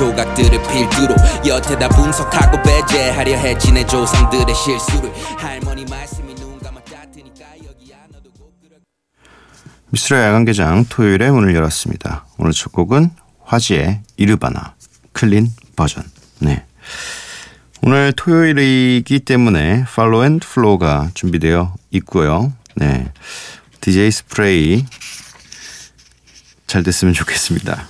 조각들을 필두로 여태 다 분석하고 배제하려 했지 내 조상들의 실수를 할머니 말씀이 눈 감아 닿으니까 여기 안 들어 미쓰라 야간개장 토요일에 문을 열었습니다. 오늘 첫 곡은 화지의 이르바나 clean 버전. 네. 오늘 토요일이기 때문에 Follow and Flow가 준비되어 있고요. 네. DJ 스프레이 잘 됐으면 좋겠습니다.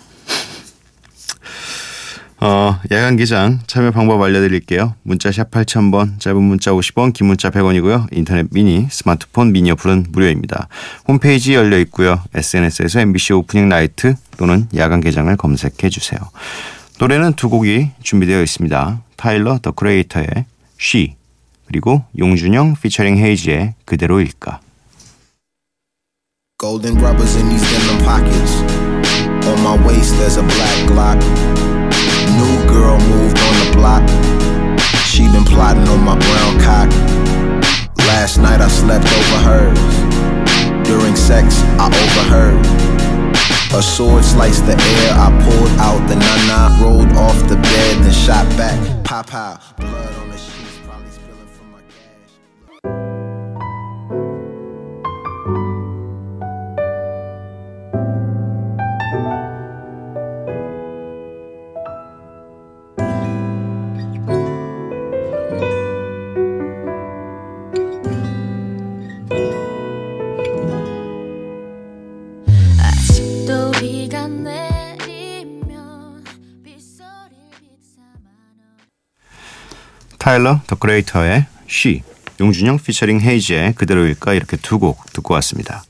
어, 야간개장 참여 방법 알려드릴게요. 문자 샵 8000번, 짧은 문자 50원, 긴 문자 100원이고요. 인터넷 미니, 스마트폰 미니 어플은 무료입니다. 홈페이지 열려 있고요. SNS에서 MBC Opening Night 또는 야간 개장을 검색해 주세요. 노래는 두 곡이 준비되어 있습니다. 타일러 더 크리에이터의 She 그리고 용준영 피처링 헤이지의 그대로일까. Golden rubbers in these denim pockets. On my waist, there's a black Glock. New girl moved on the block. She been plotting on my brown cock. Last night I slept over hers. During sex, I overheard. A sword sliced the air. I pulled out the nana, rolled off the bed, then shot back. Pop pow. Blood on 타일러 더 크리에이터의 She, 용준영 피처링 헤이지의 그대로일까 이렇게 두 곡 듣고 왔습니다.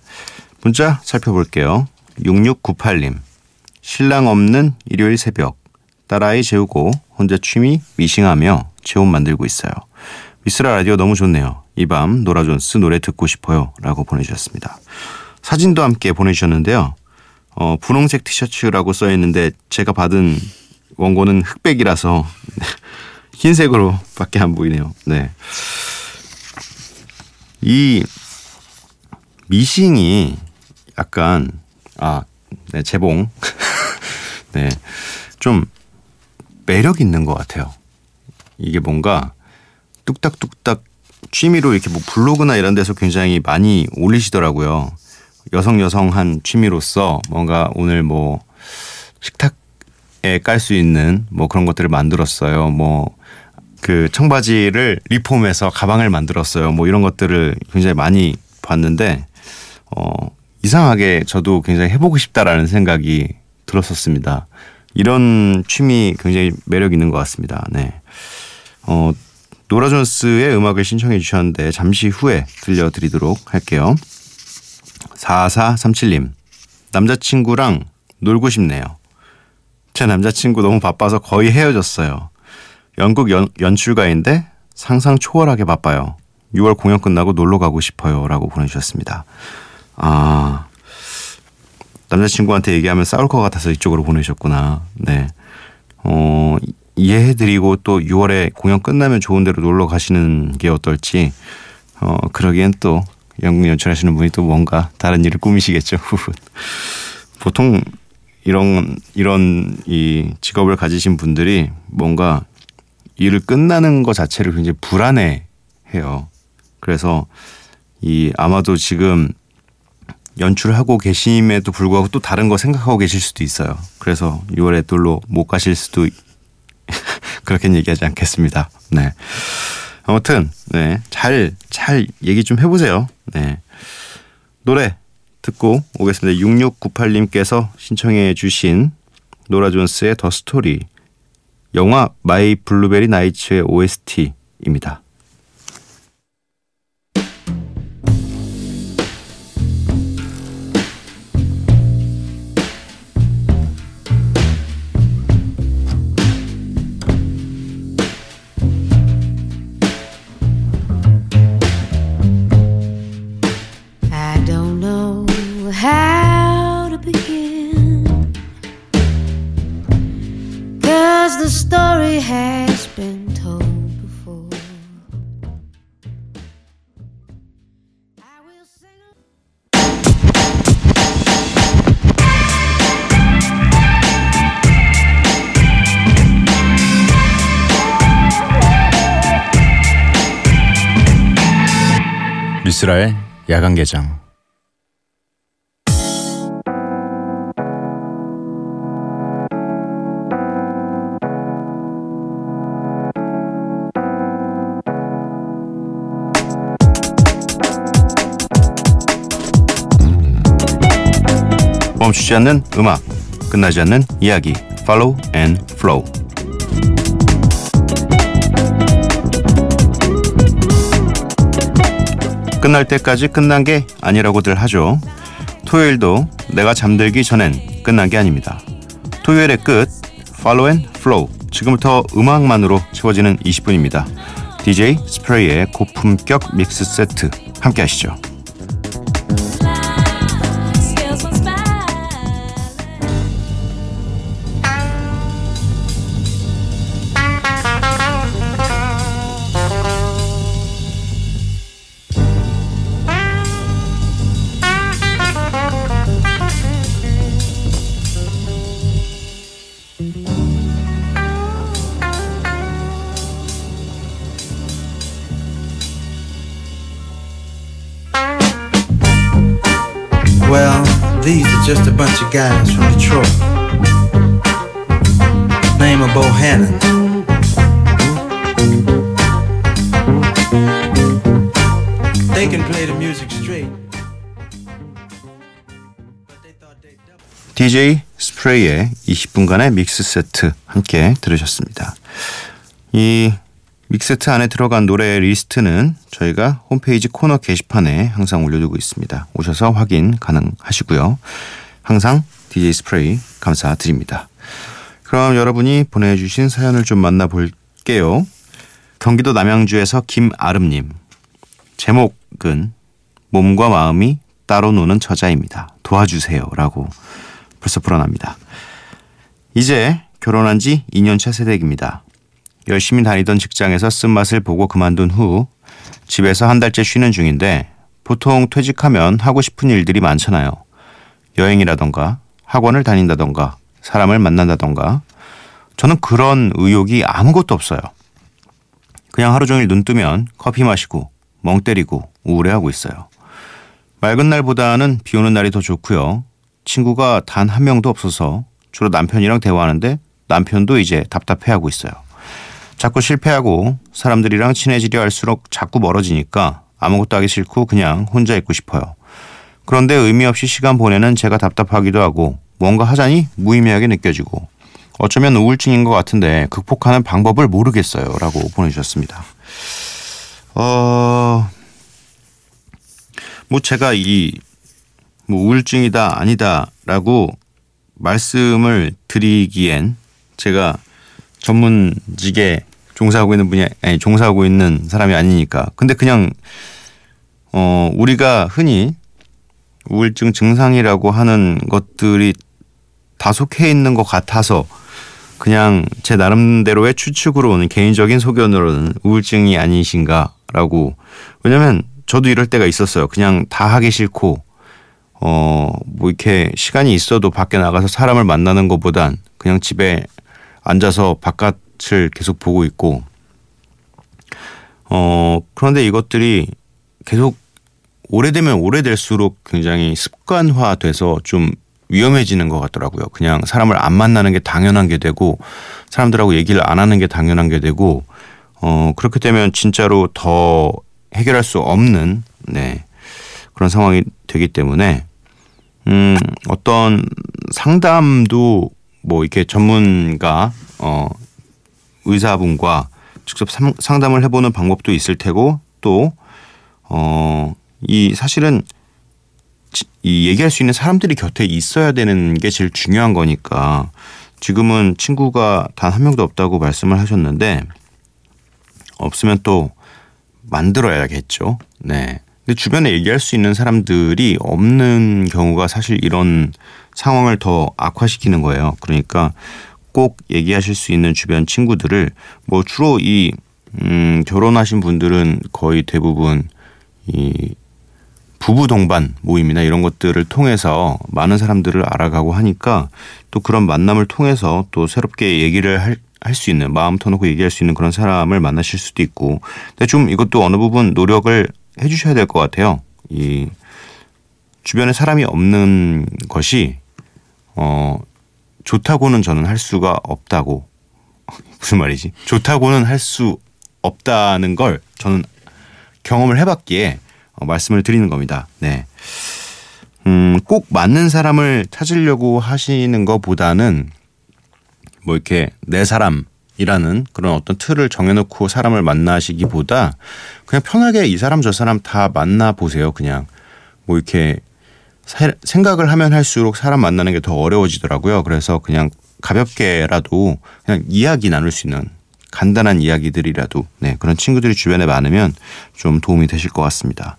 문자 살펴볼게요. 6698님 신랑 없는 일요일 새벽 딸아이 재우고 혼자 취미 미싱하며 체온 만들고 있어요. 미쓰라 라디오 너무 좋네요. 이 밤 노라존스 노래 듣고 싶어요 라고 보내주셨습니다. 사진도 함께 보내주셨는데요. 어, 분홍색 티셔츠라고 써있는데 제가 받은 원고는 흑백이라서 흰색으로 밖에 안 보이네요. 네. 이 미싱이 약간 아, 네, 재봉. 네. 좀 매력 있는 것 같아요. 이게 뭔가 뚝딱뚝딱 취미로 이렇게 뭐 블로그나 이런 데서 굉장히 많이 올리시더라고요. 여성 여성한 취미로서 뭔가 오늘 뭐 식탁에 깔 수 있는 뭐 그런 것들을 만들었어요. 뭐 그 청바지를 리폼해서 가방을 만들었어요. 뭐 이런 것들을 굉장히 많이 봤는데 어 이상하게 저도 굉장히 해보고 싶다라는 생각이 들었었습니다. 이런 취미 굉장히 매력 있는 것 같습니다. 네. 어, 노라 존스의 음악을 신청해 주셨는데 잠시 후에 들려드리도록 할게요. 4437님. 남자친구랑 놀고 싶네요. 제 남자친구 너무 바빠서 거의 헤어졌어요. 연극 연, 연출가인데 상상 초월하게 바빠요. 6월 공연 끝나고 놀러 가고 싶어요. 라고 보내주셨습니다. 아, 남자친구한테 얘기하면 싸울 것 같아서 이쪽으로 보내셨구나. 네. 어, 이해해드리고 또 6월에 공연 끝나면 좋은 데로 놀러 가시는 게 어떨지, 어, 그러기엔 또 연극 연출하시는 분이 또 뭔가 다른 일을 꾸미시겠죠. 보통 이런, 이런 이 직업을 가지신 분들이 뭔가 일을 끝나는 것 자체를 굉장히 불안해 해요. 그래서 이 아마도 지금 연출하고 계심에도 불구하고 또 다른 거 생각하고 계실 수도 있어요. 그래서 6월에 놀러 못 가실 수도 그렇게는 얘기하지 않겠습니다. 네. 아무튼 네. 잘 잘 얘기 좀 해보세요. 네. 노래 듣고 오겠습니다. 6698님께서 신청해 주신 노라 존스의 The Story 영화 My Blueberry Nights의 OST입니다. 미스라의 야간 개장. 멈추지 않는 음악, 끝나지 않는 이야기. Follow and Flow. 끝날 때까지 끝난 게 아니라고들 하죠. 토요일도 내가 잠들기 전엔 끝난 게 아닙니다. 토요일의 끝, Follow and Flow. 지금부터 음악만으로 채워지는 20분입니다. DJ 스프레이의 고품격 믹스 세트 함께 하시죠. Are just a bunch of guys from Detroit. Name of Bohannon. They can play the music straight. DJ 스프레이의 20분간의 mix 세트 함께 들으셨습니다. 이 mix 세트 안에 들어간 노래 리스트는 저희가 홈페이지 코너 게시판에 항상 올려두고 있습니다. 오셔서 확인 가능하시고요. 항상 DJ 스프레이 감사드립니다. 그럼 여러분이 보내주신 사연을 좀 만나볼게요. 경기도 남양주에서 김아름님. 제목은 몸과 마음이 따로 노는 저자입니다. 도와주세요. 라고 벌써 불어납니다. 이제 결혼한 지 2년차 새댁입니다. 열심히 다니던 직장에서 쓴맛을 보고 그만둔 후 집에서 한 달째 쉬는 중인데 보통 퇴직하면 하고 싶은 일들이 많잖아요. 여행이라던가 학원을 다닌다던가 사람을 만난다던가 저는 그런 의욕이 아무것도 없어요. 그냥 하루 종일 눈 뜨면 커피 마시고 멍 때리고 우울해하고 있어요. 맑은 날보다는 비 오는 날이 더 좋고요. 친구가 단 한 명도 없어서 주로 남편이랑 대화하는데 남편도 이제 답답해하고 있어요. 자꾸 실패하고 사람들이랑 친해지려 할수록 자꾸 멀어지니까 아무것도 하기 싫고 그냥 혼자 있고 싶어요. 그런데 의미 없이 시간 보내는 제가 답답하기도 하고 뭔가 하자니 무의미하게 느껴지고 어쩌면 우울증인 것 같은데 극복하는 방법을 모르겠어요. 라고 보내주셨습니다. 어, 뭐 제가 이 뭐 우울증이다 아니다 라고 말씀을 드리기엔 제가 전문직에 종사하고 있는 분이 아니 종사하고 있는 사람이 아니니까 근데 그냥 어 우리가 흔히 우울증 증상이라고 하는 것들이 다 속해 있는 것 같아서 그냥 제 나름대로의 추측으로 오는 개인적인 소견으로는 우울증이 아니신가라고 왜냐면 저도 이럴 때가 있었어요. 그냥 다 하기 싫고 어 뭐 이렇게 시간이 있어도 밖에 나가서 사람을 만나는 것보단 그냥 집에 앉아서 바깥 을 계속 보고 있고 어 그런데 이것들이 계속 오래되면 오래될수록 굉장히 습관화돼서 좀 위험해지는 것 같더라고요. 그냥 사람을 안 만나는 게 당연한 게 되고 사람들하고 얘기를 안 하는 게 당연한 게 되고 어 그렇게 되면 진짜로 더 해결할 수 없는 네 그런 상황이 되기 때문에 음 어떤 상담도 뭐 이렇게 전문가 어 의사분과 직접 상- 상담을 해보는 방법도 있을 테고 또 어 이 사실은 지- 이 얘기할 수 있는 사람들이 곁에 있어야 되는 게 제일 중요한 거니까 지금은 친구가 단 한 명도 없다고 말씀을 하셨는데 없으면 또 만들어야겠죠. 네. 근데 주변에 얘기할 수 있는 사람들이 없는 경우가 사실 이런 상황을 더 악화시키는 거예요. 그러니까 꼭 얘기하실 수 있는 주변 친구들을 뭐 주로 이 음, 결혼하신 분들은 거의 대부분 이 부부 동반 모임이나 이런 것들을 통해서 많은 사람들을 알아가고 하니까 또 그런 만남을 통해서 또 새롭게 얘기를 할 할수 있는 마음 터놓고 얘기할 수 있는 그런 사람을 만나실 수도 있고 근데 좀 이것도 어느 부분 노력을 해주셔야 될 것 같아요. 이 주변에 사람이 없는 것이 어 좋다고는 저는 할 수가 없다고 무슨 말이지? 좋다고는 할 수 없다는 걸 저는 경험을 해봤기에 어, 말씀을 드리는 겁니다. 네. 음, 꼭 맞는 사람을 찾으려고 하시는 것보다는 뭐 이렇게 내 사람이라는 그런 어떤 틀을 정해놓고 사람을 만나시기보다 그냥 편하게 이 사람 저 사람 다 만나 보세요. 그냥 뭐 이렇게 사- 생각을 하면 할수록 사람 만나는 게 더 어려워지더라고요. 그래서 그냥 가볍게라도 그냥 이야기 나눌 수 있는 간단한 이야기들이라도 네, 그런 친구들이 주변에 많으면 좀 도움이 되실 것 같습니다.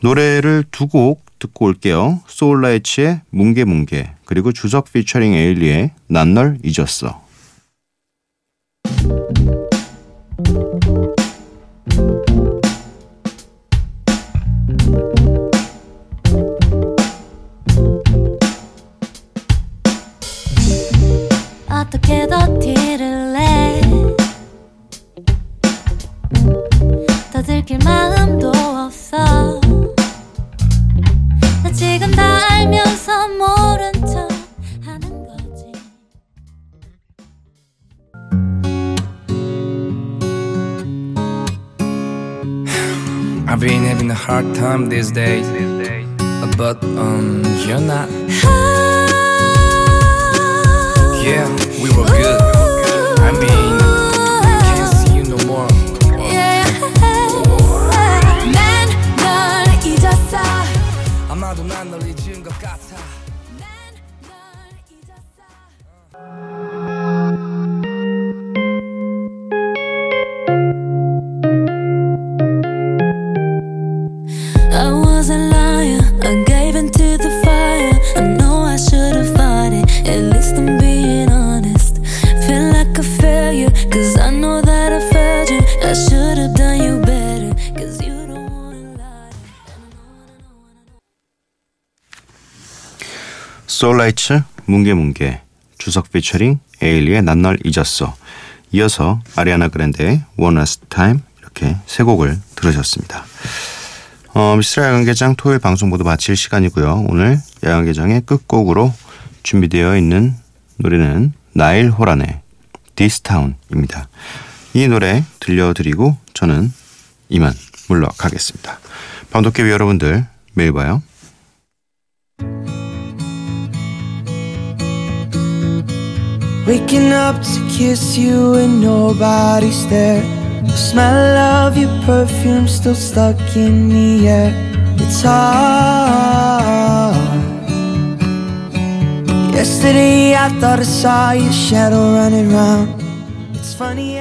노래를 두 곡 듣고 올게요. 소울라이츠의 뭉게뭉게 그리고 주석 피처링 에일리의 난 널 잊었어. I've been having a hard time these days. But um, you're not. Yeah, we were good. 소울라이츠 뭉게뭉게 주석 피처링 에일리의 난 널 잊었어. 이어서 아리아나 그랜데의 One Last Time 이렇게 세 곡을 들으셨습니다. 어, 미쓰라 야간개장 토요일 방송 모두 마칠 시간이고요. 오늘 야간개장의 끝곡으로 준비되어 있는 노래는 나일 호란의 This Town입니다. 이 노래 들려드리고 저는 이만 물러가겠습니다. 방독개비 여러분들 매일 봐요. Waking up to kiss you and nobody's there. The smell of your perfume still stuck in the air. It's hard. Yesterday I thought I saw your shadow running round. It's funny